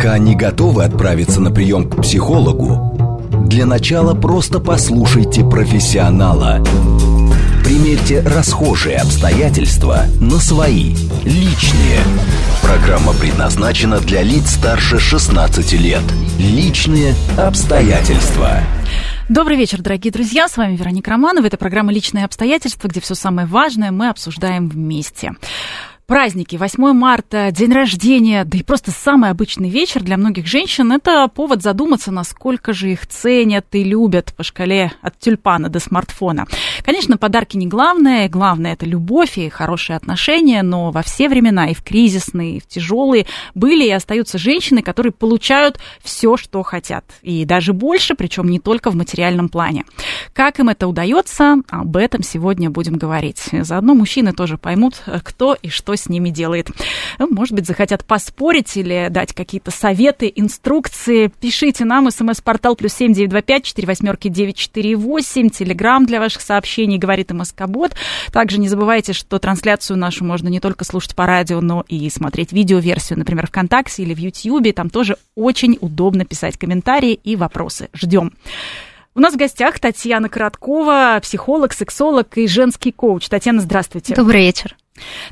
Пока не готовы отправиться на прием к психологу, для начала просто послушайте профессионала. Примерьте расхожие обстоятельства на свои, личные. Программа предназначена для лиц старше 16 лет. Личные обстоятельства. Добрый вечер, дорогие друзья. С вами Вероника Романова. Это программа «Личные обстоятельства», где все самое важное мы обсуждаем вместе праздники, 8 марта, день рождения, да и просто самый обычный вечер для многих женщин – это повод задуматься, насколько же их ценят и любят по шкале от тюльпана до смартфона. Конечно, подарки не главное, главное – это любовь и хорошие отношения, но во все времена, и в кризисные, и в тяжелые, были и остаются женщины, которые получают все, что хотят, и даже больше, причем не только в материальном плане. Как им это удается, об этом сегодня будем говорить. Заодно мужчины тоже поймут, кто и что с ними делает. Ну, может быть, захотят поспорить или дать какие-то советы, инструкции. Пишите нам, смс-портал плюс семь девять два пять четыре восьмерки девять четыре восемь, телеграмм для ваших сообщений, говорит и Москобот. Также не забывайте, что трансляцию нашу можно не только слушать по радио, но и смотреть видеоверсию, например, ВКонтакте или в Ютьюбе. Там тоже очень удобно писать комментарии и вопросы. Ждем. У нас в гостях Татьяна Короткова, психолог, сексолог и женский коуч. Татьяна, здравствуйте. Добрый вечер.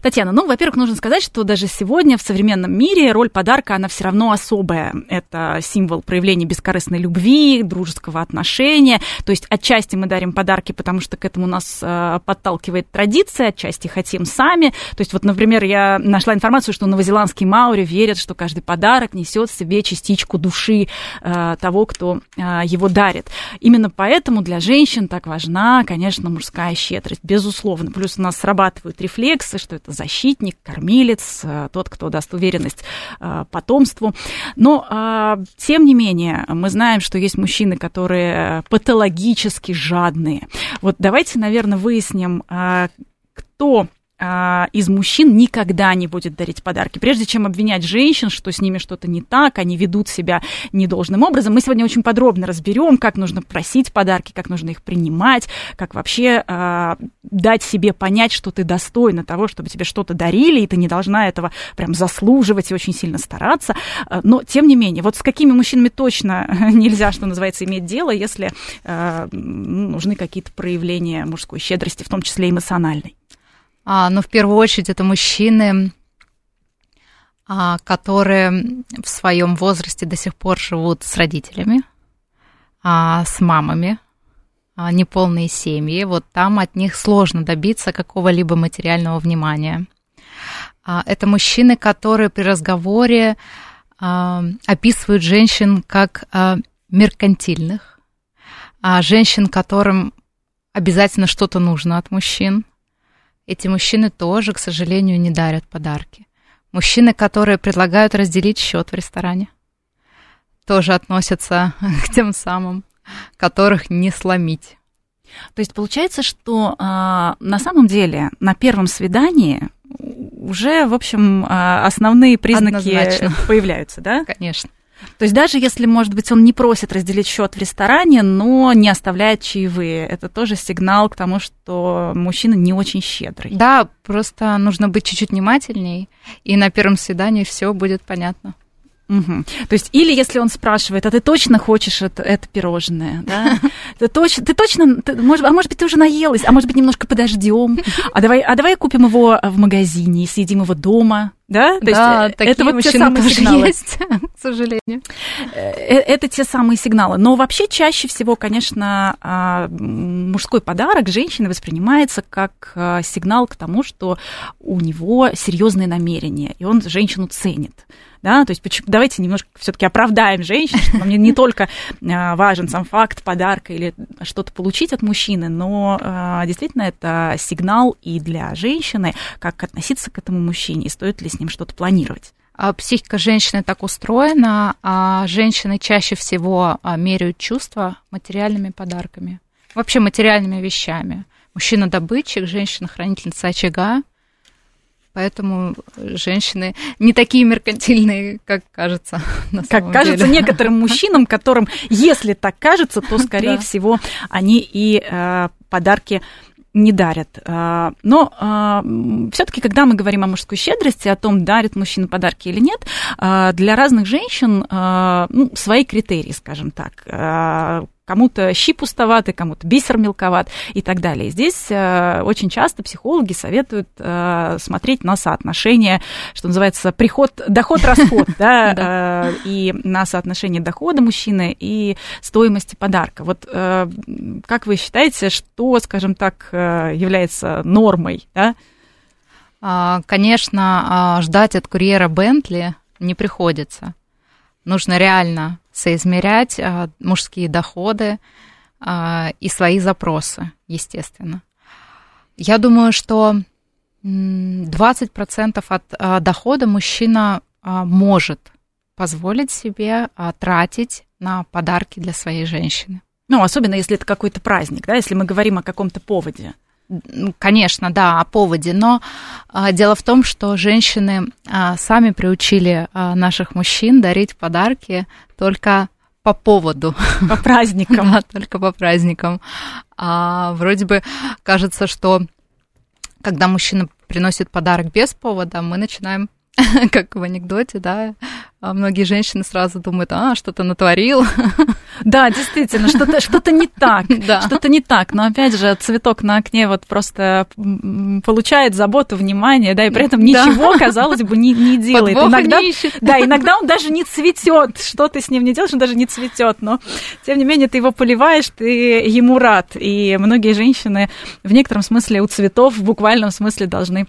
Татьяна, ну, во-первых, нужно сказать, что даже сегодня в современном мире роль подарка, она все равно особая. Это символ проявления бескорыстной любви, дружеского отношения. То есть отчасти мы дарим подарки, потому что к этому нас э, подталкивает традиция, отчасти хотим сами. То есть вот, например, я нашла информацию, что новозеландские маури верят, что каждый подарок несет в себе частичку души э, того, кто э, его дарит. Именно поэтому для женщин так важна, конечно, мужская щедрость, безусловно. Плюс у нас срабатывают рефлексы, что это защитник, кормилец, э, тот, кто даст уверенность э, потомству. Но, э, тем не менее, мы знаем, что есть мужчины, которые патологически жадные. Вот давайте, наверное, выясним, кто из мужчин никогда не будет дарить подарки. Прежде чем обвинять женщин, что с ними что-то не так, они ведут себя недолжным образом, мы сегодня очень подробно разберем, как нужно просить подарки, как нужно их принимать, как вообще э, дать себе понять, что ты достойна того, чтобы тебе что-то дарили, и ты не должна этого прям заслуживать и очень сильно стараться. А, но, тем не менее, вот с какими мужчинами точно нельзя, что называется, иметь дело, если э, нужны какие-то проявления мужской щедрости, в том числе эмоциональной. А, ну, в первую очередь, это мужчины, а, которые в своем возрасте до сих пор живут с родителями, а, с мамами, а, неполные семьи. Вот там от них сложно добиться какого-либо материального внимания. А, это мужчины, которые при разговоре а, описывают женщин как а, меркантильных, а, женщин, которым обязательно что-то нужно от мужчин – эти мужчины тоже, к сожалению, не дарят подарки. Мужчины, которые предлагают разделить счет в ресторане, тоже относятся к тем самым, которых не сломить. То есть получается, что э, на самом деле на первом свидании уже, в общем, э, основные признаки Однозначно. появляются, да? Конечно. То есть даже если, может быть, он не просит разделить счет в ресторане, но не оставляет чаевые, это тоже сигнал к тому, что мужчина не очень щедрый. Да, просто нужно быть чуть-чуть внимательней, и на первом свидании все будет понятно. Угу. То есть, или если он спрашивает, а ты точно хочешь это, это пирожное, да? Ты, точ, ты точно, ты, может, а может быть, ты уже наелась, а может быть, немножко подождем, а давай, а давай купим его в магазине и съедим его дома, да? То да, есть, э, такие это вот те самые сигналы. есть, к сожалению. Э, э, это те самые сигналы. Но вообще чаще всего, конечно, а, мужской подарок женщины воспринимается как сигнал к тому, что у него серьезные намерения, и он женщину ценит да, то есть давайте немножко все-таки оправдаем женщин, что мне не только а, важен сам факт подарка или что-то получить от мужчины, но а, действительно это сигнал и для женщины, как относиться к этому мужчине, и стоит ли с ним что-то планировать. А психика женщины так устроена, а женщины чаще всего меряют чувства материальными подарками, вообще материальными вещами. Мужчина добытчик, женщина хранительница очага, Поэтому женщины не такие меркантильные, как кажется. На как самом кажется деле. некоторым мужчинам, которым, если так кажется, то, скорее всего, они и э, подарки не дарят. А, но а, все-таки, когда мы говорим о мужской щедрости, о том, дарят мужчины подарки или нет, а, для разных женщин ну, свои критерии, скажем так кому-то щи пустоваты, кому-то бисер мелковат и так далее. Здесь э, очень часто психологи советуют э, смотреть на соотношение, что называется, приход, доход-расход, да, э, и на соотношение дохода мужчины и стоимости подарка. Вот как вы считаете, что, скажем так, является нормой, да? А, конечно, а, ждать от курьера Бентли не приходится. Нужно реально соизмерять а, мужские доходы а, и свои запросы, естественно. Я думаю, что 20% от а, дохода мужчина может позволить себе тратить на подарки для своей женщины. Ну, особенно если это какой-то праздник, да, если мы говорим о каком-то поводе. Конечно, да, о поводе, но а, дело в том, что женщины а, сами приучили а, наших мужчин дарить подарки только по поводу. По праздникам. да, только по праздникам. А, вроде бы кажется, что когда мужчина приносит подарок без повода, мы начинаем как в анекдоте, да, а многие женщины сразу думают, а, что-то натворил. Да, действительно, что-то что не так, да. что-то не так. Но опять же, цветок на окне вот просто получает заботу, внимание, да, и при этом ничего, да. казалось бы, не, не делает. Подвоха иногда, не ищет. Да, иногда он даже не цветет. Что ты с ним не делаешь, он даже не цветет. Но, тем не менее, ты его поливаешь, ты ему рад. И многие женщины в некотором смысле у цветов в буквальном смысле должны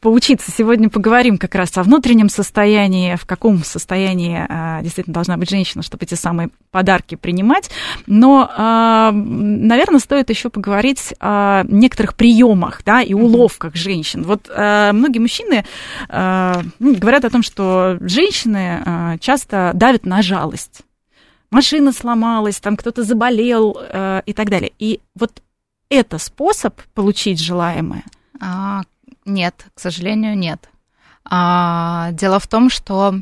поучиться. Сегодня поговорим как раз о внутреннем состоянии, в каком состоянии состоянии а, действительно должна быть женщина, чтобы эти самые подарки принимать. Но, а, наверное, стоит еще поговорить о некоторых приемах да, и уловках женщин. Вот а, многие мужчины ну, говорят о том, что женщины часто давят на жалость. Машина сломалась, там кто-то заболел и так далее. И вот это способ получить желаемое? А, нет, к сожалению, нет. А, дело в том, что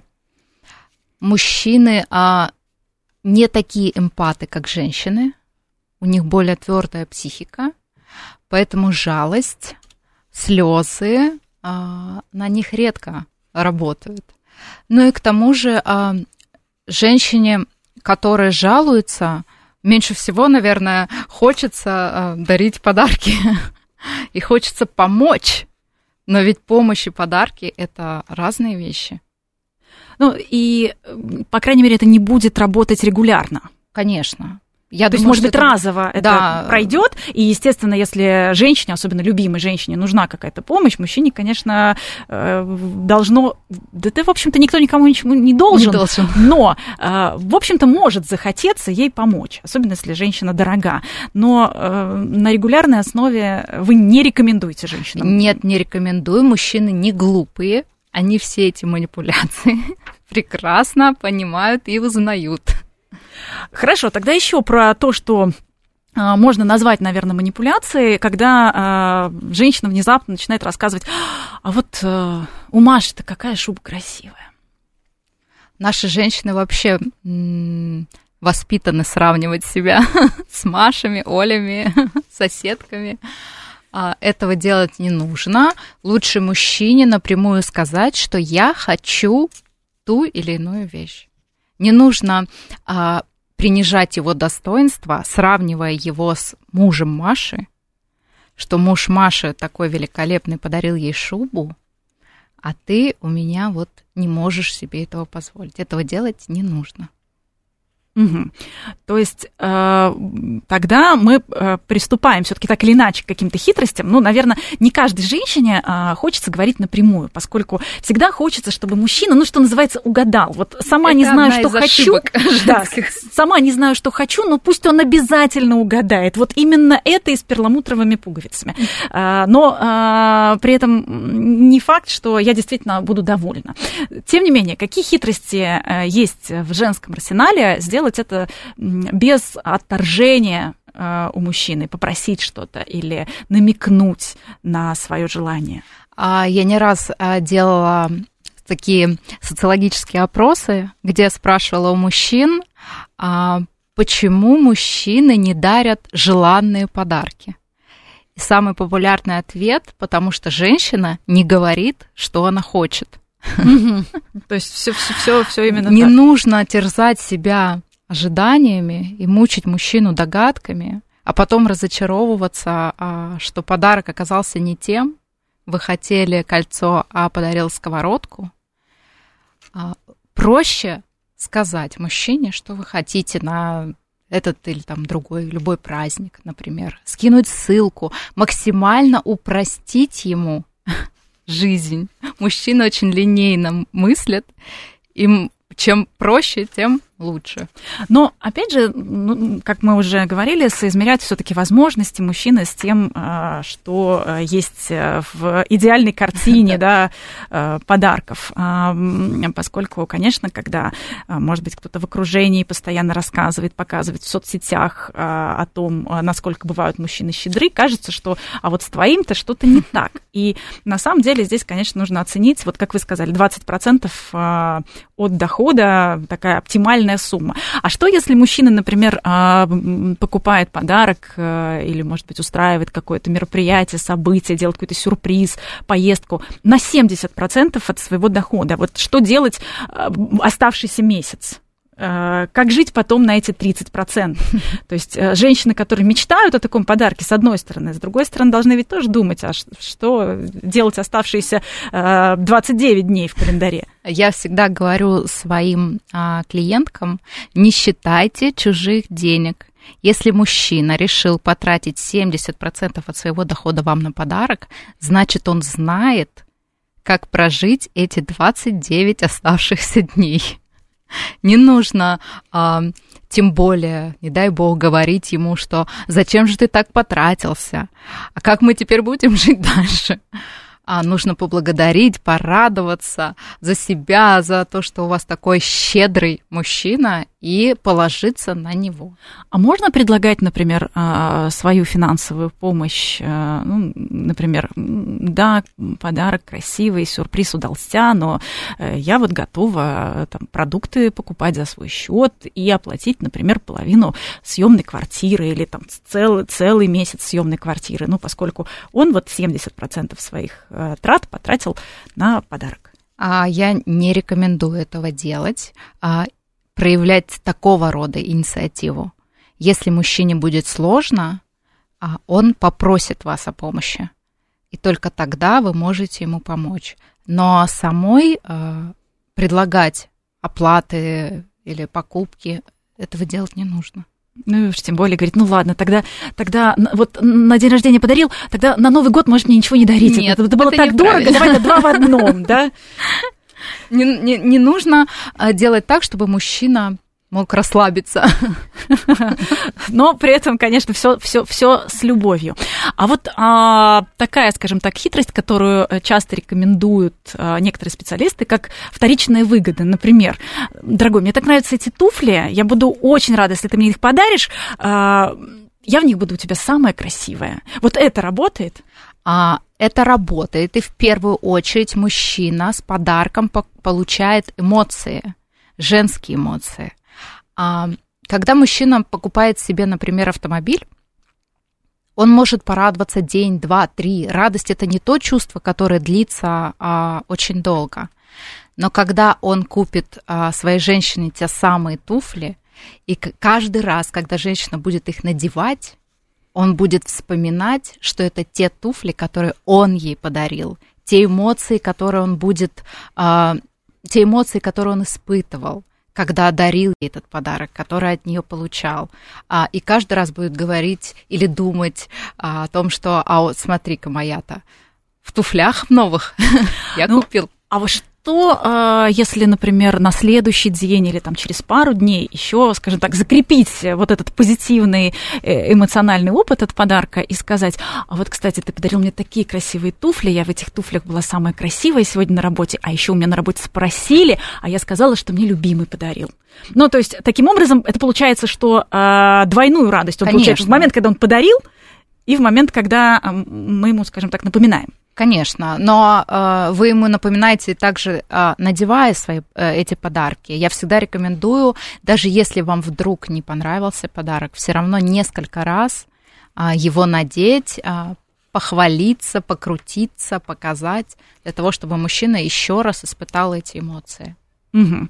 мужчины а, не такие эмпаты, как женщины. У них более твердая психика, поэтому жалость, слезы а, на них редко работают. Ну и к тому же а, женщине, которая жалуется, меньше всего, наверное, хочется а, дарить подарки и хочется помочь. Но ведь помощь и подарки это разные вещи. Ну, и, по крайней мере, это не будет работать регулярно. Конечно. Я То думаю, есть, может быть, это... разово это да. пройдет. И, естественно, если женщине, особенно любимой женщине, нужна какая-то помощь, мужчине, конечно, э, должно... Да ты, в общем-то, никто никому ничего не должен. Не должен. Но, э, в общем-то, может захотеться ей помочь, особенно если женщина дорога. Но э, на регулярной основе вы не рекомендуете женщинам? Нет, не рекомендую. Мужчины не глупые они все эти манипуляции прекрасно понимают и узнают. Хорошо, тогда еще про то, что а, можно назвать, наверное, манипуляцией, когда э, женщина внезапно начинает рассказывать, а вот э, у Маши-то какая шуба красивая. Наши женщины вообще м- воспитаны сравнивать себя с Машами, Олями, соседками. А, этого делать не нужно. Лучше мужчине напрямую сказать, что я хочу ту или иную вещь. Не нужно а, принижать его достоинство, сравнивая его с мужем Маши, что муж Маши такой великолепный подарил ей шубу, а ты у меня вот не можешь себе этого позволить. Этого делать не нужно. Угу. То есть э, тогда мы э, приступаем все-таки так или иначе к каким-то хитростям. Ну, наверное, не каждой женщине э, хочется говорить напрямую, поскольку всегда хочется, чтобы мужчина, ну, что называется, угадал. Вот сама Это не знаю, что хочу. Да, сама не знаю, что хочу, но пусть он обязательно угадает. Вот именно это и с перламутровыми пуговицами. Э, но э, при этом не факт, что я действительно буду довольна. Тем не менее, какие хитрости э, есть в женском арсенале сделать сделать это без отторжения э, у мужчины, попросить что-то или намекнуть на свое желание? А, я не раз э, делала такие социологические опросы, где спрашивала у мужчин, а, почему мужчины не дарят желанные подарки. И самый популярный ответ, потому что женщина не говорит, что она хочет. То есть все, все, все именно Не нужно терзать себя ожиданиями и мучить мужчину догадками, а потом разочаровываться, а, что подарок оказался не тем, вы хотели кольцо, а подарил сковородку. А, проще сказать мужчине, что вы хотите на этот или там другой, любой праздник, например, скинуть ссылку, максимально упростить ему жизнь. Мужчины очень линейно мыслят, им чем проще, тем лучше. Но, опять же, ну, как мы уже говорили, соизмерять все-таки возможности мужчины с тем, а, что а, есть э, в идеальной картине да, э, подарков. Поскольку, конечно, когда, может быть, кто-то в окружении постоянно рассказывает, показывает в соцсетях о том, насколько бывают мужчины щедры, кажется, что а вот с твоим-то что-то не так. И на самом деле здесь, конечно, нужно оценить, вот как вы сказали, 20% от дохода, такая оптимальная минимальная сумма. А что, если мужчина, например, а, покупает подарок э, или, может быть, устраивает какое-то мероприятие, событие, делает какой-то сюрприз, поездку на 70% от своего дохода? Вот что делать э, оставшийся месяц? Э, как жить потом на эти 30%. То есть э, женщины, которые мечтают о таком подарке, с одной стороны, с другой стороны, должны ведь тоже думать, а что делать оставшиеся 29 э, дней в календаре. Я всегда говорю своим а, клиенткам, не считайте чужих денег. Если мужчина решил потратить 70% от своего дохода вам на подарок, значит, он знает, как прожить эти 29 оставшихся дней. Не нужно, а, тем более, не дай бог, говорить ему, что зачем же ты так потратился, а как мы теперь будем жить дальше? А, нужно поблагодарить, порадоваться за себя, за то, что у вас такой щедрый мужчина, и положиться на него. А можно предлагать, например, а, свою финансовую помощь? А, ну, например, да, подарок красивый, сюрприз удался, но э, я вот готова там, продукты покупать за свой счет и оплатить, например, половину съемной квартиры или там целый, целый месяц съемной квартиры, ну, поскольку он вот 70% своих трат потратил на подарок. А я не рекомендую этого делать, а проявлять такого рода инициативу. Если мужчине будет сложно, а он попросит вас о помощи. И только тогда вы можете ему помочь. Но самой э, предлагать оплаты или покупки этого делать не нужно. Ну, уж тем более говорит, ну ладно, тогда, тогда вот на день рождения подарил, тогда на Новый год можешь мне ничего не дарить. Нет, это, это было так дорого, давай это два в одном, да? Не, не, не нужно а, делать так, чтобы мужчина мог расслабиться. Но при этом, конечно, все, все, все с любовью. А вот а, такая, скажем так, хитрость, которую э, часто рекомендуют а, некоторые специалисты, как вторичная выгода. Например, дорогой, мне так нравятся эти туфли, я буду очень рада, если ты мне их подаришь. А, я в них буду у тебя самая красивая. Вот это работает? А, это работает, и в первую очередь мужчина с подарком получает эмоции, женские эмоции. А, когда мужчина покупает себе, например, автомобиль, он может порадоваться день, два, три. Радость это не то чувство, которое длится а, очень долго. Но когда он купит а, своей женщине те самые туфли, и каждый раз, когда женщина будет их надевать, он будет вспоминать, что это те туфли, которые он ей подарил, те эмоции, которые он будет, а, те эмоции, которые он испытывал когда дарил ей этот подарок, который от нее получал. А, и каждый раз будет говорить или думать а, о том, что, а вот смотри-ка моя-то в туфлях новых я ну, купил. А вот что, а, если, например, на следующий день или там через пару дней еще, скажем так, закрепить вот этот позитивный э, эмоциональный опыт от подарка и сказать, а вот, кстати, ты подарил мне такие красивые туфли, я в этих туфлях была самая красивая сегодня на работе, а еще у меня на работе спросили, а я сказала, что мне любимый подарил. Ну, то есть, таким образом, это получается, что э, двойную радость он Конечно. получает в момент, когда он подарил, и в момент, когда мы ему, скажем так, напоминаем. Конечно, но э, вы ему напоминаете также, э, надевая свои э, эти подарки. Я всегда рекомендую, даже если вам вдруг не понравился подарок, все равно несколько раз э, его надеть, э, похвалиться, покрутиться, показать, для того, чтобы мужчина еще раз испытал эти эмоции. Угу.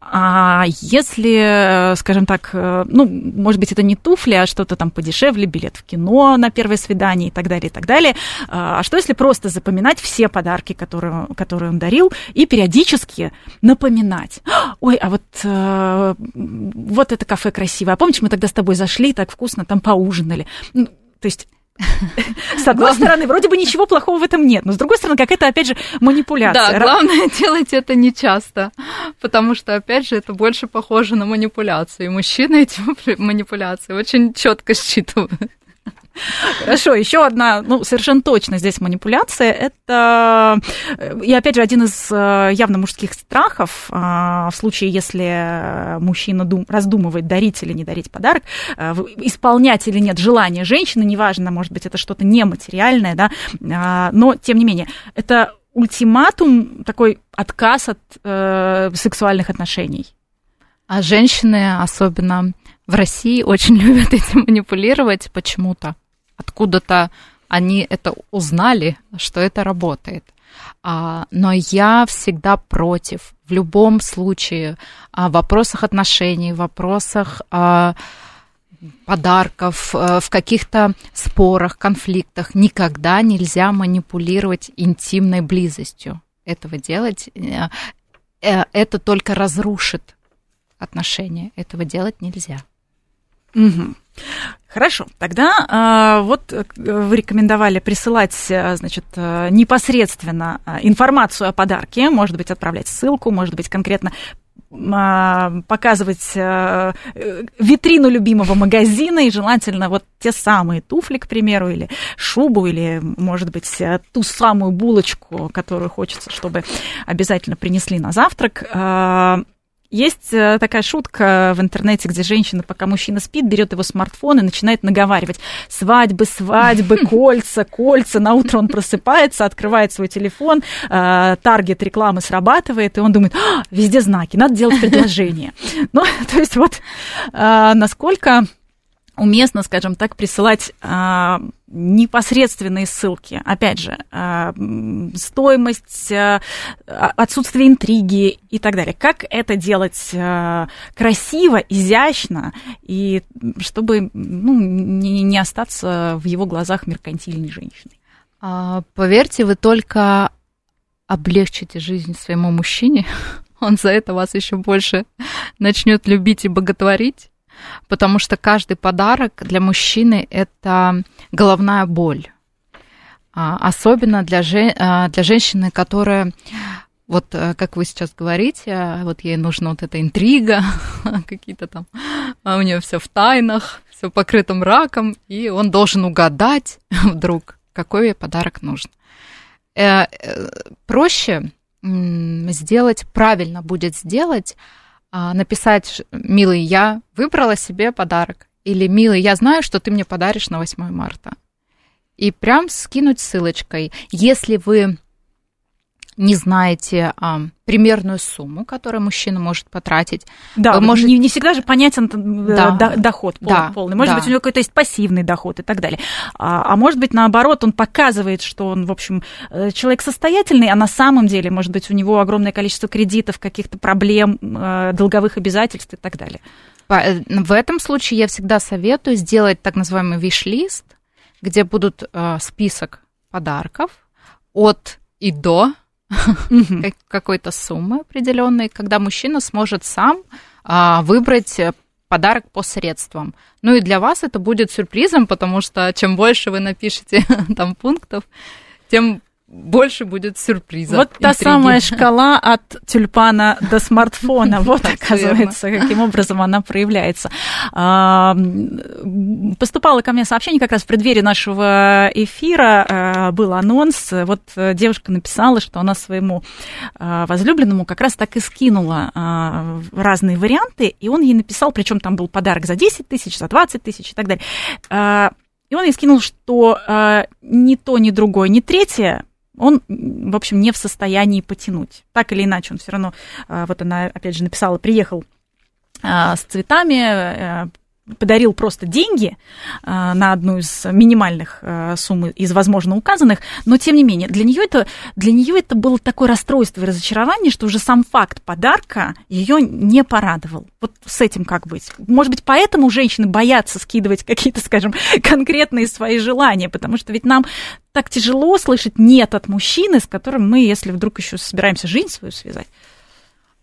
А если, скажем так, э, ну, может быть, это не туфли, а что-то там подешевле, билет в кино на первое свидание и так далее, и так далее. А что если просто запоминать все подарки, которые, которые он дарил, и периодически напоминать? Ой, а вот, э, вот это кафе красивое. А помнишь, мы тогда с тобой зашли, так вкусно там поужинали? То есть с одной главное... стороны, вроде бы ничего плохого в этом нет, но с другой стороны, какая-то, опять же, манипуляция. Да, главное делать это не часто, потому что, опять же, это больше похоже на манипуляцию. И мужчины эти манипуляции очень четко считывают. Хорошо, еще одна, ну, совершенно точно здесь манипуляция. Это, и опять же, один из э, явно мужских страхов э, в случае, если мужчина дум, раздумывает, дарить или не дарить подарок, э, исполнять или нет желание женщины, неважно, может быть, это что-то нематериальное, да, но, тем не менее, это ультиматум, такой отказ от э, сексуальных отношений. А женщины, особенно в России, очень любят этим манипулировать почему-то откуда-то они это узнали, что это работает. А, но я всегда против. В любом случае, а, в вопросах отношений, в вопросах а, подарков, а, в каких-то спорах, конфликтах никогда нельзя манипулировать интимной близостью. Этого делать, э, э, это только разрушит отношения. Этого делать нельзя. Угу. Хорошо, тогда э, вот вы рекомендовали присылать, значит, непосредственно информацию о подарке, может быть, отправлять ссылку, может быть, конкретно показывать витрину любимого магазина и желательно вот те самые туфли, к примеру, или шубу, или, может быть, ту самую булочку, которую хочется, чтобы обязательно принесли на завтрак. Есть э, такая шутка в интернете, где женщина, пока мужчина спит, берет его смартфон и начинает наговаривать свадьбы, свадьбы, кольца, кольца. На утро он просыпается, открывает свой телефон, э, таргет рекламы срабатывает, и он думает, а, везде знаки, надо делать предложение. Ну, то есть вот э, насколько уместно, скажем так, присылать а, непосредственные ссылки. Опять же, а, стоимость, а, отсутствие интриги и так далее. Как это делать красиво, изящно, и чтобы ну, не, не остаться в его глазах меркантильной женщиной? Поверьте, вы только облегчите жизнь своему мужчине, он за это вас еще больше начнет любить и боготворить потому что каждый подарок для мужчины это головная боль. А, особенно для, жен, а, для женщины, которая вот э, как вы сейчас говорите, вот ей нужна вот эта интрига, какие-то там, а у нее все в тайнах, все покрытым раком, и он должен угадать вдруг, какой ей подарок нужен. Э, э, проще сделать, правильно будет сделать, написать, милый, я выбрала себе подарок. Или, милый, я знаю, что ты мне подаришь на 8 марта. И прям скинуть ссылочкой. Если вы не знаете а, примерную сумму, которую мужчина может потратить. Да, может... не, не всегда же понятен э, да, доход пол, да, полный. Может да. быть, у него какой-то есть пассивный доход и так далее. А, а может быть, наоборот, он показывает, что он, в общем, э, человек состоятельный, а на самом деле, может быть, у него огромное количество кредитов, каких-то проблем, э, долговых обязательств и так далее. В этом случае я всегда советую сделать так называемый виш-лист, где будут список подарков от и до какой-то суммы определенной, когда мужчина сможет сам а, выбрать э, подарок по средствам. Ну и для вас это будет сюрпризом, потому что чем больше вы напишете там пунктов, тем больше будет сюрпризов. Вот та самая шкала от тюльпана до смартфона. Вот, оказывается, каким образом она проявляется. Поступало ко мне сообщение как раз в преддверии нашего эфира. А, был анонс. Вот девушка написала, что она своему а, возлюбленному как раз так и скинула разные варианты, и он ей написал, причем там был подарок за 10 тысяч, за 20 тысяч и так далее. И он ей скинул, что ни то, ни другое, ни третье он, в общем, не в состоянии потянуть. Так или иначе, он все равно, а, вот она, опять же, написала, приехал а, с цветами, э, подарил просто деньги э, на одну из минимальных э, сумм из возможно указанных, но тем не менее для нее это для нее это было такое расстройство и разочарование, что уже сам факт подарка ее не порадовал. Вот с этим как быть? Может быть, поэтому женщины боятся скидывать какие-то, скажем, конкретные свои желания, потому что ведь нам так тяжело слышать нет от мужчины, с которым мы, если вдруг еще собираемся жизнь свою связать.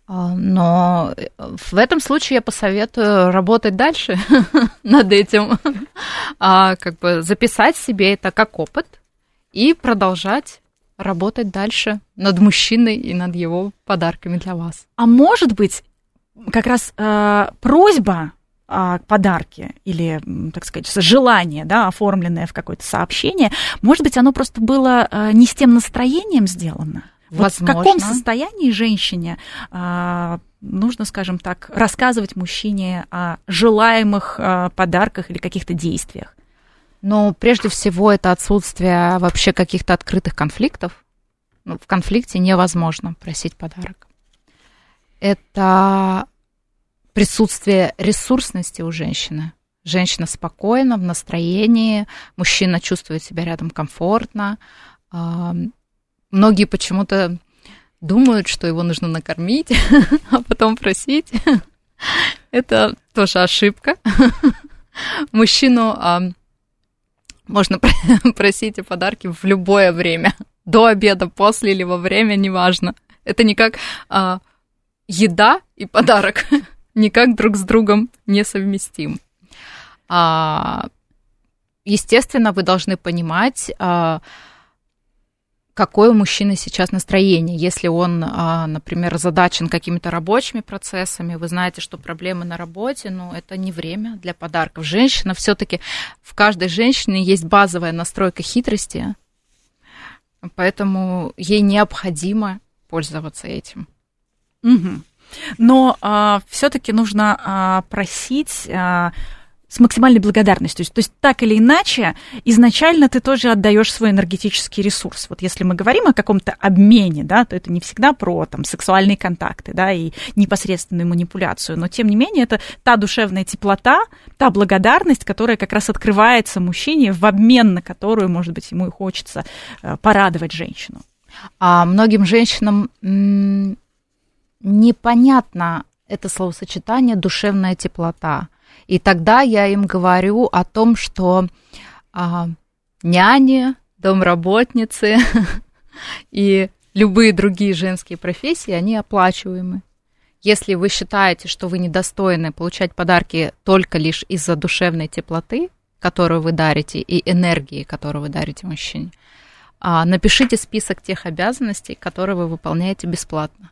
А, но э, в этом случае я посоветую работать дальше над этим, а, как бы записать себе это как опыт и продолжать работать дальше над мужчиной и над его подарками для вас. А может быть, как раз э, просьба э, подарки или, так сказать, желание, да, оформленное в какое-то сообщение, может быть, оно просто было э, не с тем настроением сделано? Вот в каком состоянии женщине а, нужно, скажем так, рассказывать мужчине о желаемых а, подарках или каких-то действиях? Но прежде всего это отсутствие вообще каких-то открытых конфликтов. Ну, в конфликте невозможно просить подарок. Это присутствие ресурсности у женщины. Женщина спокойна, в настроении, мужчина чувствует себя рядом комфортно, Многие почему-то думают, что его нужно накормить, а потом просить. Это тоже ошибка. Мужчину а, можно просить о подарке в любое время. До обеда, после или во время, неважно. Это не как а, еда и подарок. Никак друг с другом несовместим. А, естественно, вы должны понимать, а, какое у мужчины сейчас настроение. Если он, а, например, задачен какими-то рабочими процессами, вы знаете, что проблемы на работе, но это не время для подарков. Женщина все-таки, в каждой женщине есть базовая настройка хитрости, поэтому ей необходимо пользоваться этим. Угу. Но а, все-таки нужно а, просить а, с максимальной благодарностью. То есть так или иначе, изначально ты тоже отдаешь свой энергетический ресурс. Вот если мы говорим о каком-то обмене, да, то это не всегда про там, сексуальные контакты да, и непосредственную манипуляцию, но тем не менее это та душевная теплота, та благодарность, которая как раз открывается мужчине, в обмен на которую, может быть, ему и хочется э, порадовать женщину. А многим женщинам непонятно это словосочетание душевная теплота. И тогда я им говорю о том, что а, няни, домработницы и любые другие женские профессии, они оплачиваемы. Если вы считаете, что вы недостойны получать подарки только лишь из-за душевной теплоты, которую вы дарите, и энергии, которую вы дарите мужчине, а, напишите список тех обязанностей, которые вы выполняете бесплатно.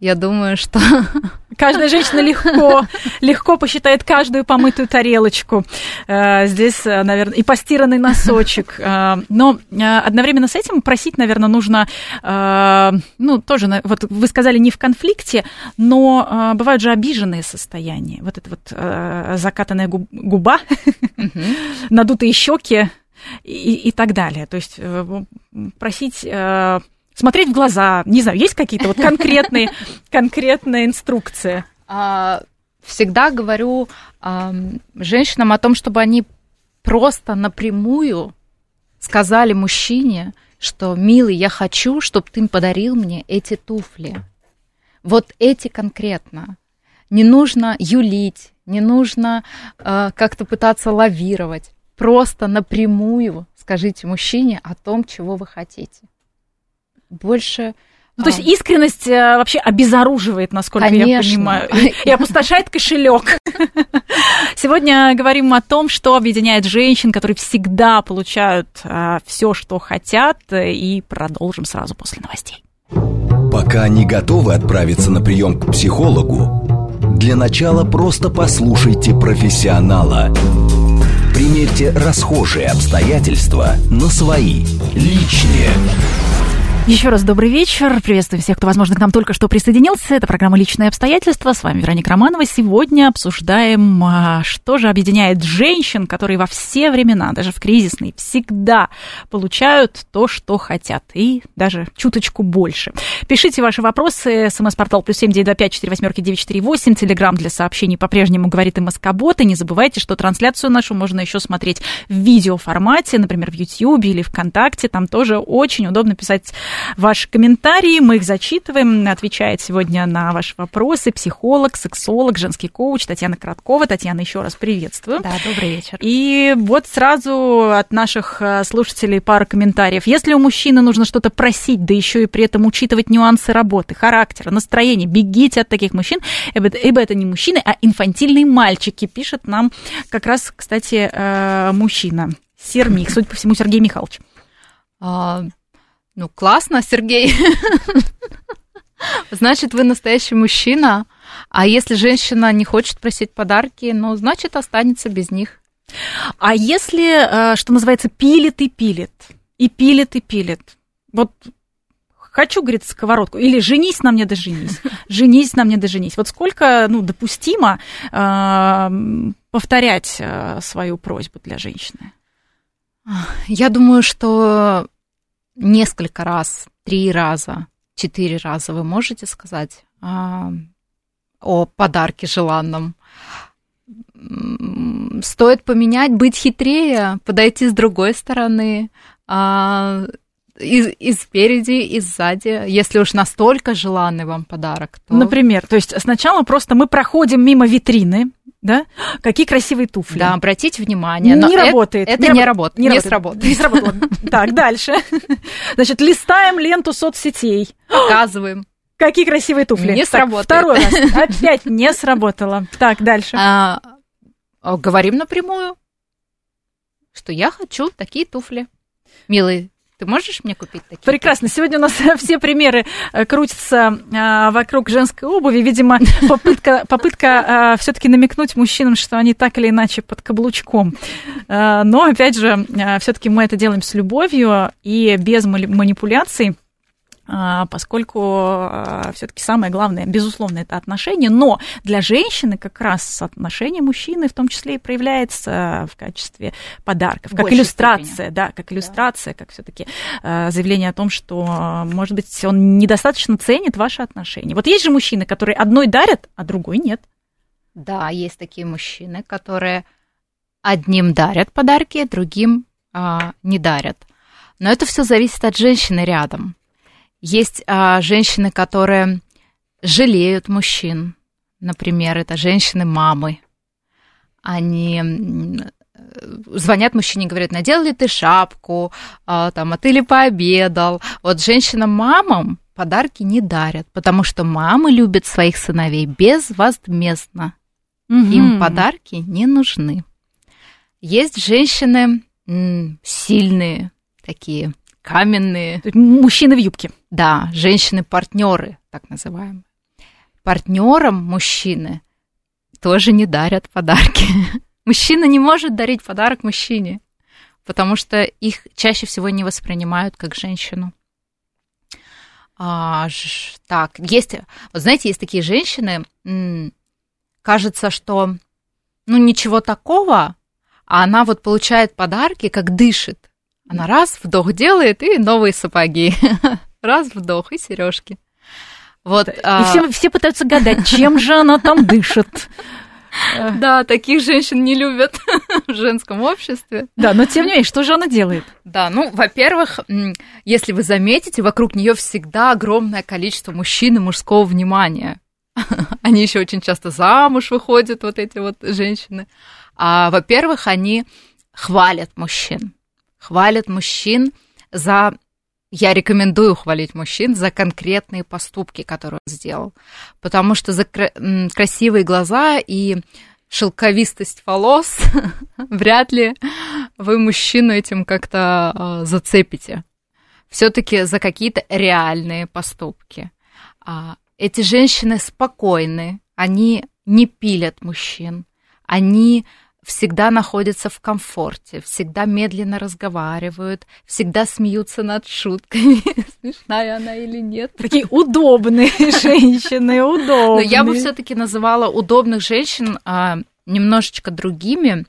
Я думаю, что... Каждая женщина легко, легко посчитает каждую помытую тарелочку. Э, здесь, э, наверное, и постиранный носочек. Э, но одновременно с этим просить, наверное, нужно, ну, тоже, вот вы сказали, не в конфликте, но бывают же обиженные состояния. Вот это вот закатанная губа, надутые щеки и, и так далее. То есть просить смотреть в глаза? Не знаю, есть какие-то вот конкретные, конкретные инструкции? А, всегда говорю женщинам о том, чтобы они просто напрямую сказали мужчине, что, милый, я хочу, чтобы ты подарил мне эти туфли. Вот эти конкретно. Не нужно юлить, не нужно э, как-то пытаться лавировать. Просто напрямую скажите мужчине о том, чего вы хотите больше... Ну, то есть а. искренность э, вообще обезоруживает, насколько Конечно. я понимаю, и опустошает кошелек. Сегодня говорим о том, что объединяет женщин, которые всегда получают э, все, что хотят, и продолжим сразу после новостей. Пока не готовы отправиться на прием к психологу, для начала просто послушайте профессионала. Примерьте расхожие обстоятельства на свои, личные. Еще раз добрый вечер. Приветствую всех, кто, возможно, к нам только что присоединился. Это программа «Личные обстоятельства». С вами Вероника Романова. Сегодня обсуждаем, а, что же объединяет женщин, которые во все времена, даже в кризисные, всегда получают то, что хотят. И даже чуточку больше. Пишите ваши вопросы. СМС-портал плюс семь девять два пять четыре восьмерки девять четыре восемь. Телеграмм для сообщений по-прежнему говорит и Москобот. И не забывайте, что трансляцию нашу можно еще смотреть в видеоформате, например, в YouTube или ВКонтакте. Там тоже очень удобно писать ваши комментарии. Мы их зачитываем. Отвечает сегодня на ваши вопросы психолог, сексолог, женский коуч Татьяна Короткова. Татьяна, еще раз приветствую. Да, добрый вечер. И вот сразу от наших э, слушателей пара комментариев. Если у мужчины нужно что-то просить, да еще и при этом учитывать нюансы работы, характера, настроения, бегите от таких мужчин, ибо это не мужчины, а инфантильные мальчики, пишет нам как раз, кстати, э, мужчина. Сермих, судя по всему, Сергей Михайлович. Ну, классно, Сергей. Значит, вы настоящий мужчина. А если женщина не хочет просить подарки, ну, значит, останется без них. А если, э, что называется, пилит и пилит, и пилит и пилит, вот хочу, говорит, сковородку, или женись на мне да женись, женись на мне да женись. Вот сколько, ну, допустимо э, повторять э, свою просьбу для женщины? Я думаю, что несколько раз, три раза, четыре раза вы можете сказать а, о подарке желанном. Стоит поменять, быть хитрее, подойти с другой стороны, а, и, и спереди, и сзади, если уж настолько желанный вам подарок. То... Например, то есть сначала просто мы проходим мимо витрины, да? Какие красивые туфли. Да, обратите внимание. Не работает. Это, не, не работает. Не, не сработает. Не сработало. Так, дальше. Значит, листаем ленту соцсетей. Показываем. Какие красивые туфли. Не сработает. Второй раз. Опять не сработало. Так, дальше. А, говорим напрямую, что я хочу такие туфли. Милый, ты можешь мне купить такие? Прекрасно. Сегодня у нас все примеры э, крутятся а, вокруг женской обуви. Видимо, попытка, попытка а, все-таки намекнуть мужчинам, что они так или иначе под каблучком. А, но, опять же, все-таки мы это делаем с любовью и без манипуляций. А, поскольку а, все-таки самое главное, безусловно, это отношения, но для женщины как раз отношение мужчины в том числе и проявляется в качестве подарков, как иллюстрация, степени. да, как иллюстрация, да. как все-таки а, заявление о том, что, может быть, он недостаточно ценит ваши отношения. Вот есть же мужчины, которые одной дарят, а другой нет. Да, есть такие мужчины, которые одним дарят подарки, другим а, не дарят. Но это все зависит от женщины рядом. Есть а, женщины, которые жалеют мужчин. Например, это женщины-мамы. Они звонят мужчине и говорят, надел ли ты шапку, а, там, а ты ли пообедал. Вот женщинам-мамам подарки не дарят, потому что мамы любят своих сыновей безвозмездно. Угу. Им подарки не нужны. Есть женщины м, сильные, такие каменные. Мужчины в юбке. Да, женщины-партнеры, так называемые. Партнерам мужчины тоже не дарят подарки. Мужчина не может дарить подарок мужчине, потому что их чаще всего не воспринимают как женщину. А, так, есть, вот знаете, есть такие женщины, кажется, что ну ничего такого, а она вот получает подарки, как дышит. Она раз вдох делает и новые сапоги. Раз вдох и сережки. Вот, и а... все, все пытаются гадать, чем же она там дышит. Да, таких женщин не любят в женском обществе. Да, но тем не менее, что же она делает? Да, ну, во-первых, если вы заметите, вокруг нее всегда огромное количество мужчин и мужского внимания. Они еще очень часто замуж выходят, вот эти вот женщины. А, во-первых, они хвалят мужчин хвалят мужчин за... Я рекомендую хвалить мужчин за конкретные поступки, которые он сделал. Потому что за красивые глаза и шелковистость волос вряд ли вы мужчину этим как-то э, зацепите. Все-таки за какие-то реальные поступки. А, эти женщины спокойны, они не пилят мужчин, они всегда находятся в комфорте, всегда медленно разговаривают, всегда смеются над шутками, смешная она или нет. Такие удобные женщины, удобные. Но я бы все-таки называла удобных женщин а, немножечко другими.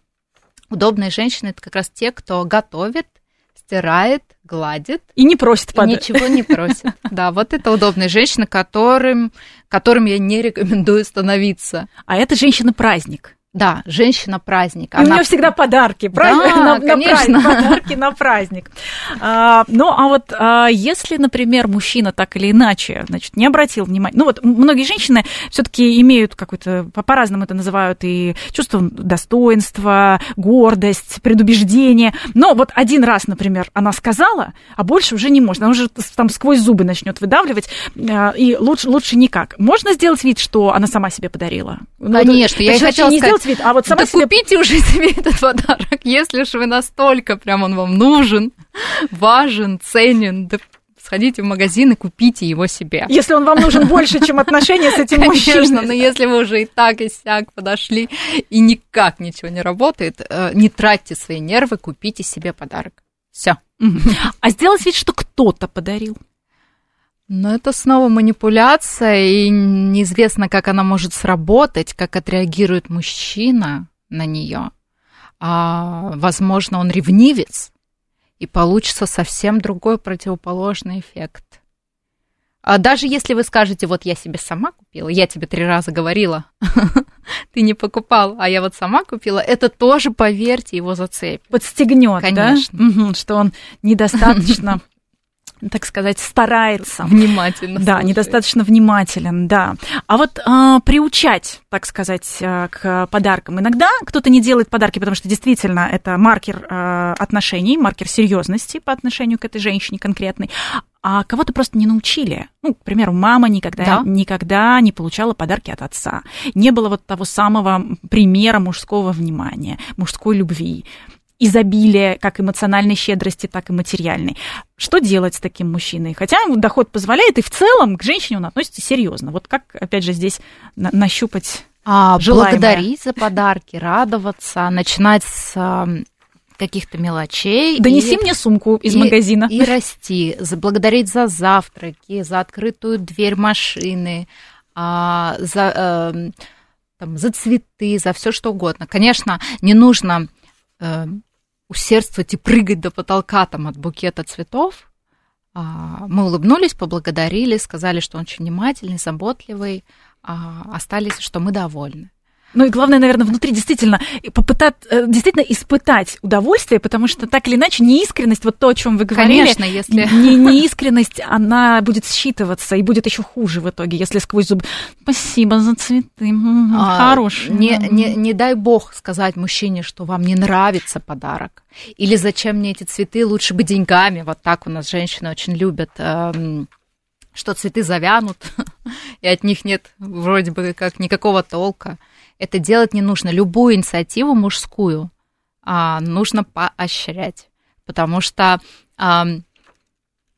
Удобные женщины это как раз те, кто готовит, стирает, гладит. И не просит подать. Ничего не просит. Да, вот это удобные женщины, которым, которым я не рекомендую становиться. А это женщина-праздник. Да, женщина праздник. Она... У нее всегда подарки, праздник да, на, конечно. на праздник, подарки на праздник. А, ну, а вот а, если, например, мужчина так или иначе, значит, не обратил внимания, ну вот многие женщины все-таки имеют какой-то, по-разному это называют, и чувство достоинства, гордость, предубеждение. Но вот один раз, например, она сказала, а больше уже не может, она уже там сквозь зубы начнет выдавливать, а, и лучше, лучше никак. Можно сделать вид, что она сама себе подарила? Ну, Конечно, ну, я и хотела сказать, цвет, а вот сама да себе... купите уже себе этот подарок, если уж вы настолько прям он вам нужен, важен, ценен, да сходите в магазин и купите его себе. Если он вам нужен больше, чем отношения с этим мужчиной. Конечно, но если вы уже и так, и сяк подошли, и никак ничего не работает, э, не тратьте свои нервы, купите себе подарок. Все. А сделать вид, что кто-то подарил. Но это снова манипуляция, и неизвестно, как она может сработать, как отреагирует мужчина на нее. А, возможно, он ревнивец, и получится совсем другой противоположный эффект. А даже если вы скажете, вот я себе сама купила, я тебе три раза говорила, ты не покупал, а я вот сама купила, это тоже, поверьте, его зацепит. Подстегнет, Конечно. да? Угу, что он недостаточно так сказать, старается. Внимательно. Да, слушает. недостаточно внимателен, да. А вот а, приучать, так сказать, а, к подаркам. Иногда кто-то не делает подарки, потому что действительно это маркер а, отношений, маркер серьезности по отношению к этой женщине конкретной. А кого-то просто не научили. Ну, к примеру, мама никогда, да? никогда не получала подарки от отца. Не было вот того самого примера мужского внимания, мужской любви изобилия, как эмоциональной щедрости, так и материальной. Что делать с таким мужчиной? Хотя доход позволяет, и в целом к женщине он относится серьезно. Вот как, опять же, здесь на- нащупать а, Благодарить за подарки, радоваться, начинать с каких-то мелочей. Донеси и, мне сумку из и, магазина. И расти, благодарить за завтраки, за открытую дверь машины, а, за, э, там, за цветы, за все что угодно. Конечно, не нужно э, усердствовать и прыгать до потолка там от букета цветов. А, мы улыбнулись, поблагодарили, сказали, что он очень внимательный, заботливый, а, остались, что мы довольны. Ну и главное, наверное, внутри действительно попытать, э, действительно испытать удовольствие, потому что так или иначе неискренность, вот то, о чем вы говорили, Конечно, если... не, неискренность, она будет считываться и будет еще хуже в итоге, если сквозь зубы. Спасибо за цветы, а, хорошие. Не, не, не дай бог сказать мужчине, что вам не нравится подарок. Или зачем мне эти цветы, лучше бы деньгами. Вот так у нас женщины очень любят эм, что цветы завянут, и от них нет вроде бы как никакого толка это делать не нужно. Любую инициативу мужскую а, нужно поощрять, потому что а,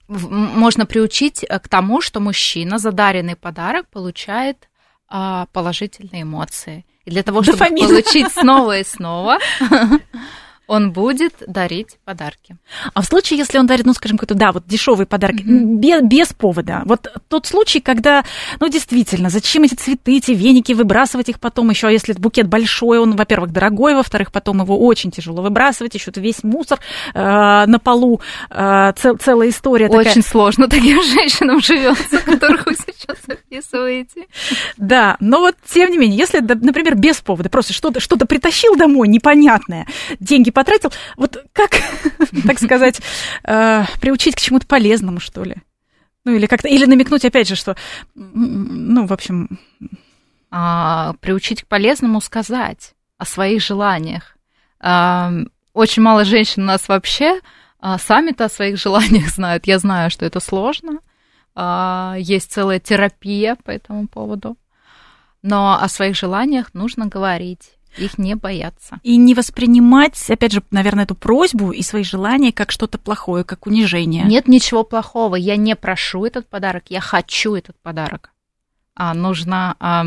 можно приучить к тому, что мужчина за даренный подарок получает а, положительные эмоции. И для того, чтобы Дофамин. получить снова и снова, он будет дарить подарки. А в случае, если он дарит, ну, скажем, какой-то, да, вот дешевый подарок, mm-hmm. без, без повода, вот тот случай, когда, ну, действительно, зачем эти цветы, эти веники, выбрасывать их потом еще, а если букет большой, он, во-первых, дорогой, во-вторых, потом его очень тяжело выбрасывать, еще весь мусор э, на полу, э, цел, целая история Очень такая. сложно таким женщинам живется, которых вы сейчас описываете. Да, но вот, тем не менее, если, например, без повода, просто что-то что притащил домой непонятное, деньги потратил. Вот как, так сказать, э, приучить к чему-то полезному, что ли? Ну, или как-то, или намекнуть, опять же, что, ну, в общем... А, приучить к полезному сказать о своих желаниях. А, очень мало женщин у нас вообще а, сами-то о своих желаниях знают. Я знаю, что это сложно. Есть целая терапия по этому поводу. Но о своих желаниях нужно говорить их не бояться. И не воспринимать, опять же, наверное, эту просьбу и свои желания как что-то плохое, как унижение. Нет ничего плохого. Я не прошу этот подарок, я хочу этот подарок. А, нужно а,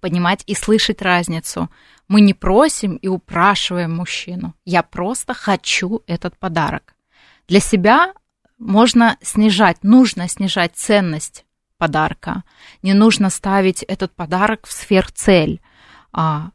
понимать и слышать разницу. Мы не просим и упрашиваем мужчину. Я просто хочу этот подарок. Для себя можно снижать, нужно снижать ценность подарка. Не нужно ставить этот подарок в сверхцель. А,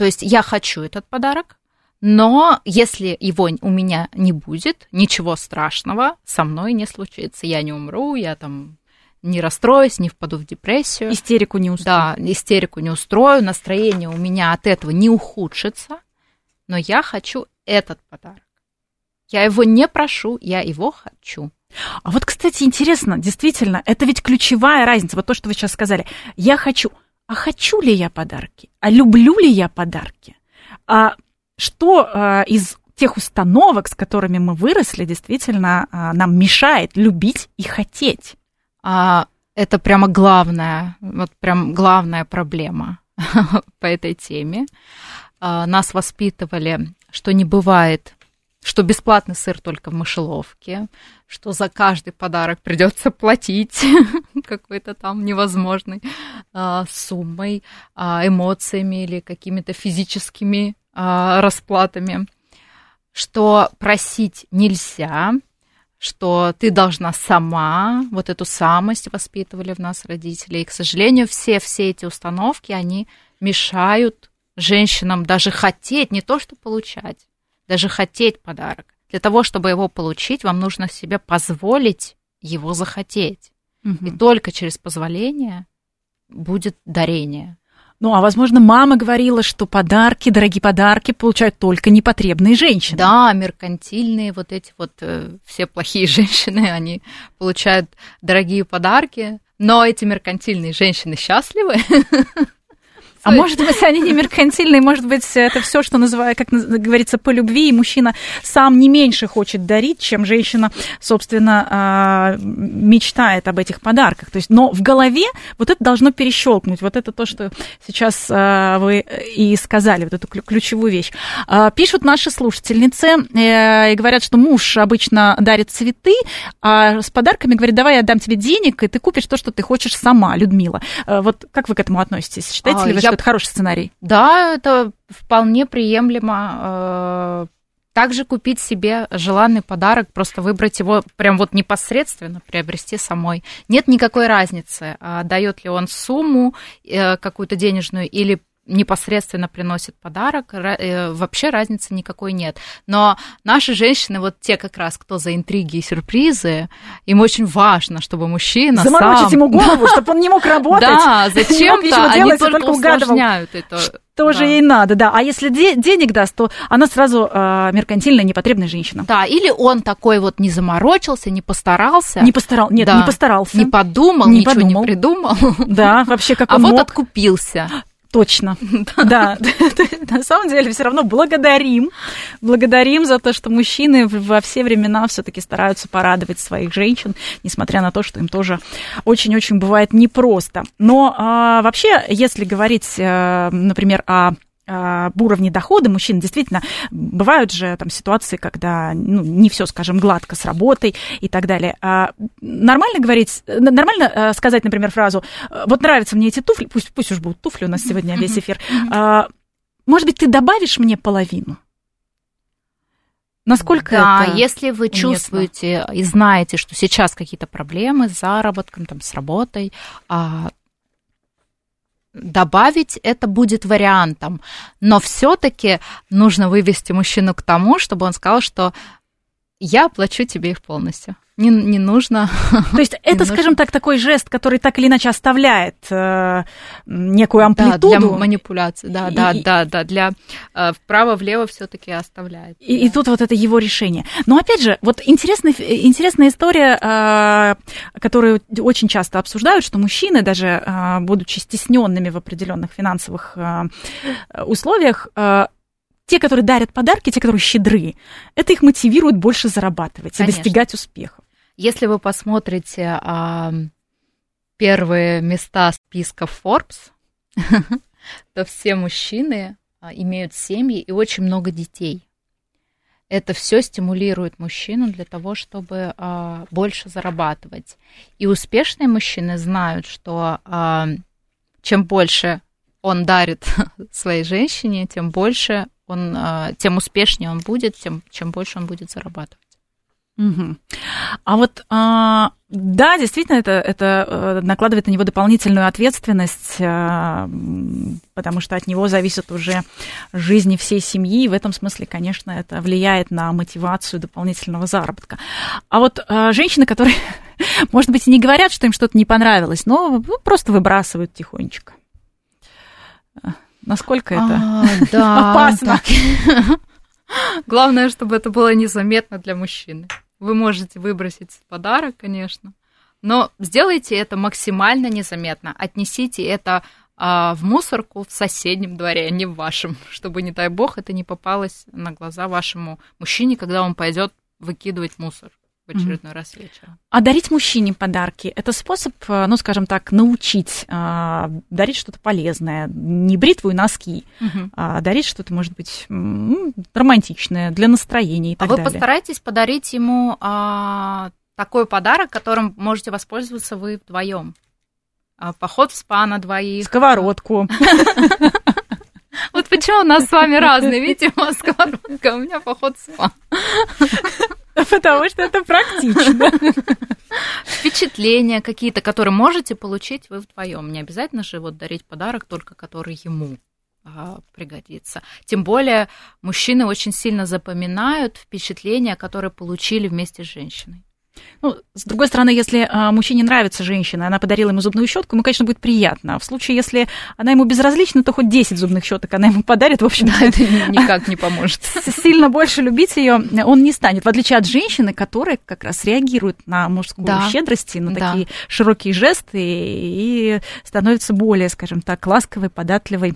то есть я хочу этот подарок, но если его у меня не будет, ничего страшного со мной не случится. Я не умру, я там не расстроюсь, не впаду в депрессию. Истерику не устрою. Да, истерику не устрою, настроение у меня от этого не ухудшится, но я хочу этот подарок. Я его не прошу, я его хочу. А вот, кстати, интересно, действительно, это ведь ключевая разница, вот то, что вы сейчас сказали. Я хочу. А хочу ли я подарки? А люблю ли я подарки? А что а, из тех установок, с которыми мы выросли, действительно а, нам мешает любить и хотеть? А, это прямо главная, вот прям главная проблема по этой теме. А, нас воспитывали, что не бывает что бесплатный сыр только в мышеловке, что за каждый подарок придется платить какой-то там невозможной а, суммой, а, эмоциями или какими-то физическими а, расплатами, что просить нельзя, что ты должна сама, вот эту самость воспитывали в нас родители. И, к сожалению, все, все эти установки, они мешают женщинам даже хотеть, не то что получать, даже хотеть подарок. Для того, чтобы его получить, вам нужно себе позволить его захотеть. Угу. И только через позволение будет дарение. Ну, а возможно, мама говорила, что подарки, дорогие подарки получают только непотребные женщины. Да, меркантильные вот эти вот э, все плохие женщины, они получают дорогие подарки, но эти меркантильные женщины счастливы. А может быть, они не меркантильные, может быть, это все, что называют, как говорится, по любви, и мужчина сам не меньше хочет дарить, чем женщина, собственно, а, мечтает об этих подарках. То есть, но в голове вот это должно перещелкнуть. Вот это то, что сейчас а, вы и сказали, вот эту ключевую вещь. А, пишут наши слушательницы э, и говорят, что муж обычно дарит цветы, а с подарками говорит, давай я дам тебе денег, и ты купишь то, что ты хочешь сама, Людмила. Вот как вы к этому относитесь? Считаете ли вы, что это хороший сценарий. Да, это вполне приемлемо. Э, также купить себе желанный подарок, просто выбрать его прям вот непосредственно, приобрести самой. Нет никакой разницы, а дает ли он сумму э, какую-то денежную или непосредственно приносит подарок, э, вообще разницы никакой нет. Но наши женщины, вот те как раз, кто за интриги и сюрпризы, им очень важно, чтобы мужчина Заморочить сам... ему голову, чтобы он не мог работать. Да, зачем-то они только усложняют это. Что же ей надо, да. А если денег даст, то она сразу э, меркантильная, непотребная женщина. Да, или он такой вот не заморочился, не постарался. Не постарался, нет, не постарался. Не подумал, не ничего подумал. не придумал. Да, вообще как а А мог. вот откупился. Точно. Да. На самом деле все равно благодарим. Благодарим за то, что мужчины во все времена все-таки стараются порадовать своих женщин, несмотря на то, что им тоже очень-очень бывает непросто. Но а, вообще, если говорить, а, например, о уровне дохода мужчин. Действительно, бывают же там ситуации, когда ну, не все, скажем, гладко с работой и так далее. А нормально говорить, нормально э, сказать, например, фразу «Вот нравятся мне эти туфли, пусть, пусть уж будут туфли у нас сегодня весь эфир, а, может быть, ты добавишь мне половину?» Насколько да, это если вы уместно? чувствуете и знаете, что сейчас какие-то проблемы с заработком, там, с работой, а, добавить это будет вариантом. Но все-таки нужно вывести мужчину к тому, чтобы он сказал, что я оплачу тебе их полностью не, не нужно. То есть это, скажем так, такой жест, который так или иначе оставляет э, некую амплитуду. Да, для манипуляции, да, и, да, да, да, для э, вправо-влево все таки оставляет. И, да. и тут вот это его решение. Но опять же, вот интересная, интересная история, э, которую очень часто обсуждают, что мужчины, даже э, будучи стесненными в определенных финансовых э, условиях, э, те, которые дарят подарки, те, которые щедры, это их мотивирует больше зарабатывать Конечно. и достигать успехов. Если вы посмотрите а, первые места списка Forbes, то все мужчины а, имеют семьи и очень много детей. Это все стимулирует мужчину для того, чтобы а, больше зарабатывать. И успешные мужчины знают, что а, чем больше он дарит своей женщине, тем больше он, а, тем успешнее он будет, тем чем больше он будет зарабатывать. Угу. А вот а, да, действительно, это, это э, накладывает на него дополнительную ответственность, а, потому что от него зависит уже жизни всей семьи, и в этом смысле, конечно, это влияет на мотивацию дополнительного заработка. А вот а, женщины, которые, может быть, и не говорят, что им что-то не понравилось, но просто выбрасывают тихонечко. Насколько это а, да, опасно? Главное, чтобы это было незаметно для мужчины. Вы можете выбросить подарок, конечно, но сделайте это максимально незаметно. Отнесите это а, в мусорку в соседнем дворе, а не в вашем, чтобы, не дай бог, это не попалось на глаза вашему мужчине, когда он пойдет выкидывать мусор в очередной mm-hmm. раз вечером. А дарить мужчине подарки – это способ, э, ну, скажем так, научить а, дарить что-то полезное, не бритву и носки, mm-hmm. а дарить что-то, может быть, романтичное, для настроения и так а далее. А вы постарайтесь подарить ему а, такой подарок, которым можете воспользоваться вы вдвоем. А, поход в спа на двоих. Сковородку. Вот почему у нас с вами разные. Видите, у вас сковородка, у меня поход в спа. Потому что это практично. Впечатления какие-то, которые можете получить вы вдвоем. Не обязательно же вот дарить подарок только который ему а, пригодится. Тем более мужчины очень сильно запоминают впечатления, которые получили вместе с женщиной. Ну, с другой стороны, если а, мужчине нравится женщина, она подарила ему зубную щетку, ему, конечно, будет приятно. А в случае, если она ему безразлична, то хоть 10 зубных щеток она ему подарит, в общем да, это никак не поможет. Сильно больше любить ее он не станет, в отличие от женщины, которая как раз реагирует на мужскую да. щедрость, на да. такие широкие жесты и становится более, скажем так, ласковой, податливой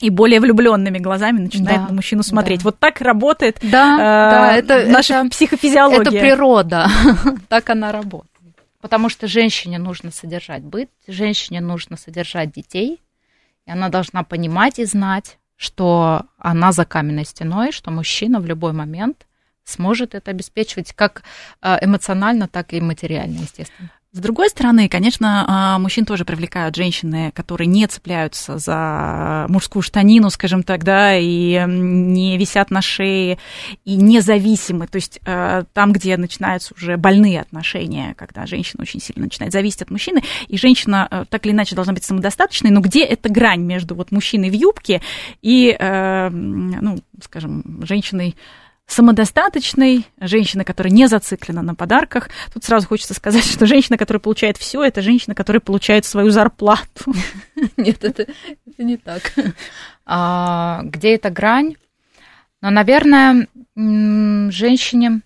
и более влюбленными глазами начинает да, на мужчину смотреть. Да. Вот так работает да, э, да, это, наша это, психофизиология. Это природа, так она работает. Потому что женщине нужно содержать быт, женщине нужно содержать детей, и она должна понимать и знать, что она за каменной стеной, что мужчина в любой момент сможет это обеспечивать как э, эмоционально, так и материально, естественно. С другой стороны, конечно, а, мужчин тоже привлекают женщины, которые не цепляются за мужскую штанину, скажем так, да, и не висят на шее, и независимы. То есть а, там, где начинаются уже больные отношения, когда женщина очень сильно начинает зависеть от мужчины, и женщина а, так или иначе должна быть самодостаточной, но где эта грань между вот мужчиной в юбке и, ну, скажем, женщиной самодостаточной, женщина, которая не зациклена на подарках. Тут сразу хочется сказать, что женщина, которая получает все, это женщина, которая получает свою зарплату. Нет, это, это не так. А, где эта грань? Но, наверное, женщине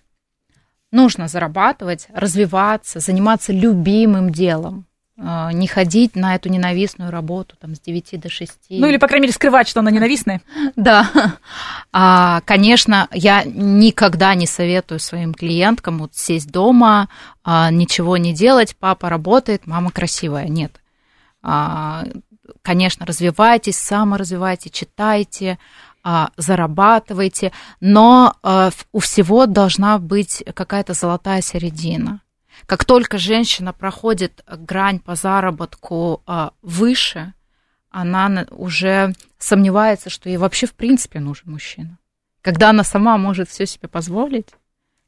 нужно зарабатывать, развиваться, заниматься любимым делом. А, не ходить на эту ненавистную работу там, с 9 до 6. Ну или, по крайней мере, скрывать, что она ненавистная. Да. А, конечно, я никогда не советую своим клиенткам вот сесть дома, а, ничего не делать, папа работает, мама красивая. Нет. А, конечно, развивайтесь, саморазвивайте, читайте, а, зарабатывайте, но а, у всего должна быть какая-то золотая середина. Как только женщина проходит грань по заработку а, выше, она уже сомневается, что ей вообще в принципе нужен мужчина. Когда она сама может все себе позволить,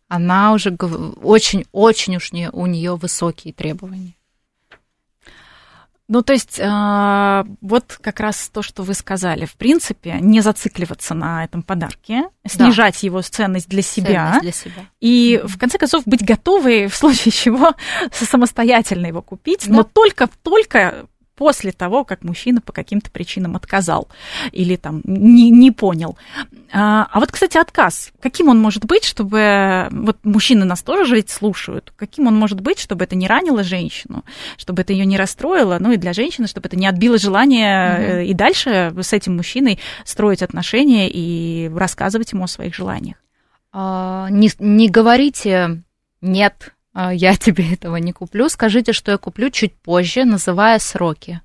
она уже очень-очень уж не, у нее высокие требования. Ну, то есть, э, вот как раз то, что вы сказали, в принципе, не зацикливаться на этом подарке, снижать да. его ценность для себя. Ценность для себя. И, в конце концов, быть готовой, в случае чего, самостоятельно его купить, да. но только, только после того, как мужчина по каким-то причинам отказал или там не, не понял. А, а вот, кстати, отказ, каким он может быть, чтобы... Вот мужчины нас тоже ведь слушают. Каким он может быть, чтобы это не ранило женщину, чтобы это ее не расстроило, ну и для женщины, чтобы это не отбило желание угу. и дальше с этим мужчиной строить отношения и рассказывать ему о своих желаниях. А, не, не говорите нет я тебе этого не куплю, скажите, что я куплю чуть позже, называя сроки.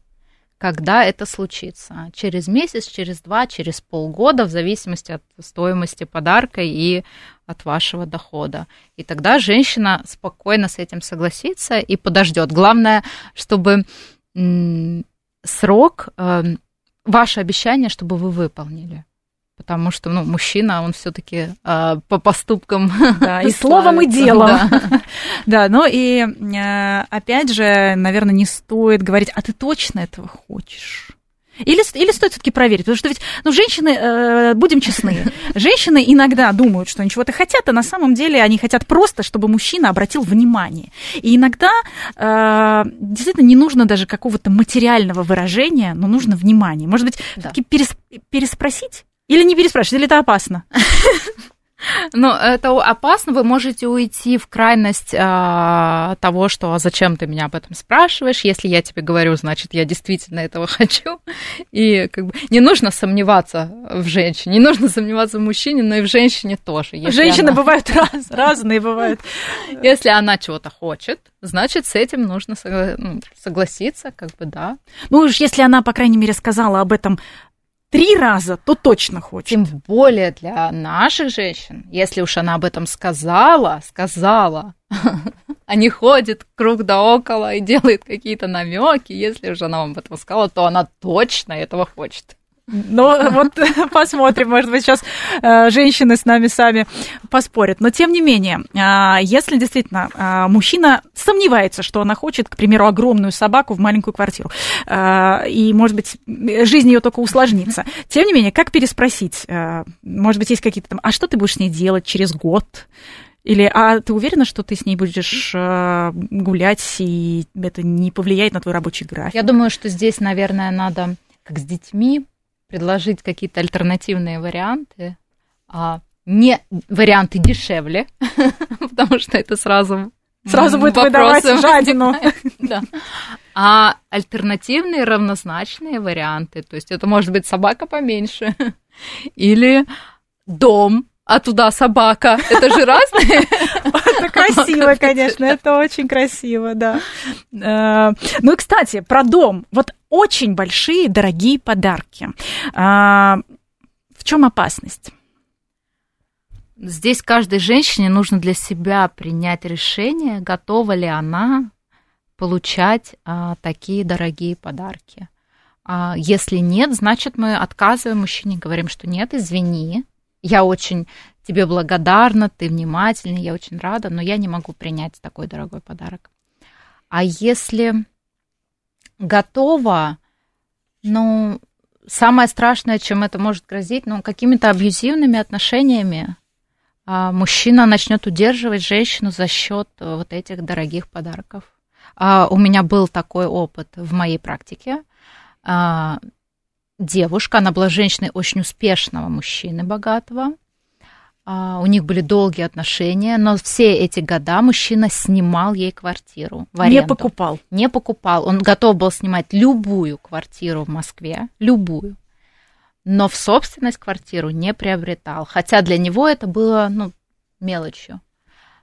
Когда это случится? Через месяц, через два, через полгода, в зависимости от стоимости подарка и от вашего дохода. И тогда женщина спокойно с этим согласится и подождет. Главное, чтобы срок эм, ваше обещание, чтобы вы выполнили. Потому что, ну, мужчина, он все-таки э, по поступкам. Да, и словом, и делом. Да, да ну и э, опять же, наверное, не стоит говорить, а ты точно этого хочешь? Или, или стоит все-таки проверить? Потому что ведь, ну, женщины, э, будем честны, женщины иногда думают, что они чего-то хотят, а на самом деле они хотят просто, чтобы мужчина обратил внимание. И иногда э, действительно не нужно даже какого-то материального выражения, но нужно внимание. Может быть, да. перес, переспросить? Или не переспрашивать, или это опасно? Ну, это опасно, вы можете уйти в крайность а, того, что а зачем ты меня об этом спрашиваешь, если я тебе говорю, значит, я действительно этого хочу. И как бы не нужно сомневаться в женщине, не нужно сомневаться в мужчине, но и в женщине тоже. Женщины она... бывают раз, разные, бывают. Если она чего-то хочет, значит, с этим нужно ну, согласиться, как бы, да. Ну уж если она, по крайней мере, сказала об этом три раза, то точно хочет. Тем более для наших женщин, если уж она об этом сказала, сказала, а не ходит круг да около и делает какие-то намеки, если уже она вам об этом сказала, то она точно этого хочет. Ну, вот посмотрим, может быть, сейчас э, женщины с нами сами поспорят. Но, тем не менее, э, если действительно э, мужчина сомневается, что она хочет, к примеру, огромную собаку в маленькую квартиру, и, может быть, жизнь ее только усложнится, тем не менее, как переспросить? Может быть, есть какие-то там, а что ты будешь с ней делать через год? Или, а ты уверена, что ты с ней будешь гулять, и это не повлияет на твой рабочий график? Я думаю, что здесь, наверное, надо, как с детьми, предложить какие-то альтернативные варианты, а не варианты дешевле, потому что это сразу Сразу будет выдавать жадину. Да. А альтернативные равнозначные варианты, то есть это может быть собака поменьше или дом, а туда собака. Это же разные. Красиво, конечно, это очень красиво, да. Э, ну и, кстати, про дом. Вот очень большие, дорогие подарки. А, в чем опасность? Здесь каждой женщине нужно для себя принять решение, готова ли она получать а, такие дорогие подарки. А, если нет, значит мы отказываем мужчине, говорим, что нет, извини, я очень тебе благодарна, ты внимательный, я очень рада, но я не могу принять такой дорогой подарок. А если готова, ну, самое страшное, чем это может грозить, ну, какими-то абьюзивными отношениями, а мужчина начнет удерживать женщину за счет э, вот этих дорогих подарков. А у меня был такой опыт в моей практике. А, девушка, она была женщиной очень успешного мужчины, богатого. А, у них были долгие отношения, но все эти года мужчина снимал ей квартиру в аренду. Не покупал? Не покупал. Он готов был снимать любую квартиру в Москве, любую, но в собственность квартиру не приобретал, хотя для него это было ну, мелочью.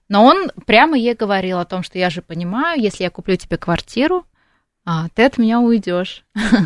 Но он прямо ей говорил о том, что я же понимаю, если я куплю тебе квартиру, а, ты от меня уйдешь.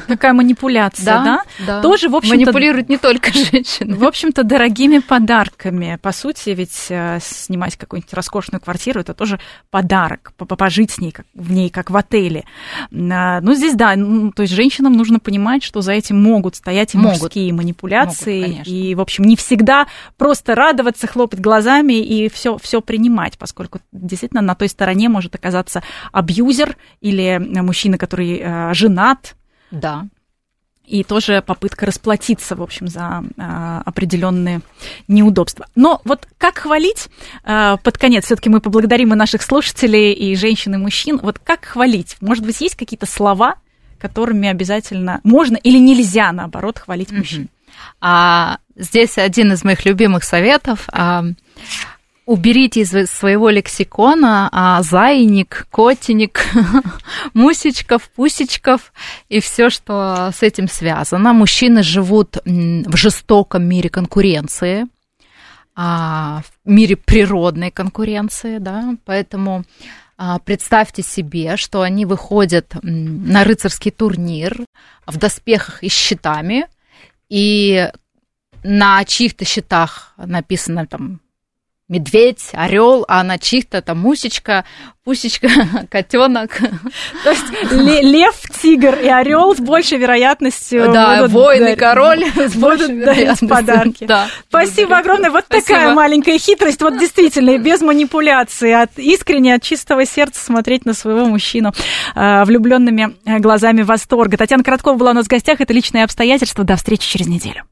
Какая манипуляция, да? да? да. Тоже, в общем Манипулируют не только женщины. В общем-то, дорогими подарками. По сути, ведь э, снимать какую-нибудь роскошную квартиру, это тоже подарок, пожить с ней, как, в ней, как в отеле. А, ну, здесь, да, ну, то есть женщинам нужно понимать, что за этим могут стоять могут. мужские манипуляции. Могут, и, в общем, не всегда просто радоваться, хлопать глазами и все, все принимать, поскольку действительно на той стороне может оказаться абьюзер или мужчина, который который э, женат. Да. И тоже попытка расплатиться, в общем, за э, определенные неудобства. Но вот как хвалить, э, под конец все-таки мы поблагодарим и наших слушателей, и женщин, и мужчин. Вот как хвалить? Может быть, есть какие-то слова, которыми обязательно можно или нельзя, наоборот, хвалить мужчин? А, здесь один из моих любимых советов. А, уберите из своего лексикона а, зайник, котиник, мусечков, пусечков и все, что с этим связано. Мужчины живут в жестоком мире конкуренции, а, в мире природной конкуренции, да, поэтому а, представьте себе, что они выходят на рыцарский турнир в доспехах и щитами, и на чьих-то щитах написано там медведь, орел, а она чьих-то там мусечка, пусечка, котенок. То есть лев, тигр и орел с большей вероятностью да, воин и король с большей дарить подарки. Да. Спасибо огромное. Вот Спасибо. такая маленькая хитрость. Вот действительно, без манипуляции, от искренне, от чистого сердца смотреть на своего мужчину э, влюбленными глазами восторга. Татьяна Короткова была у нас в гостях. Это личные обстоятельства. До встречи через неделю.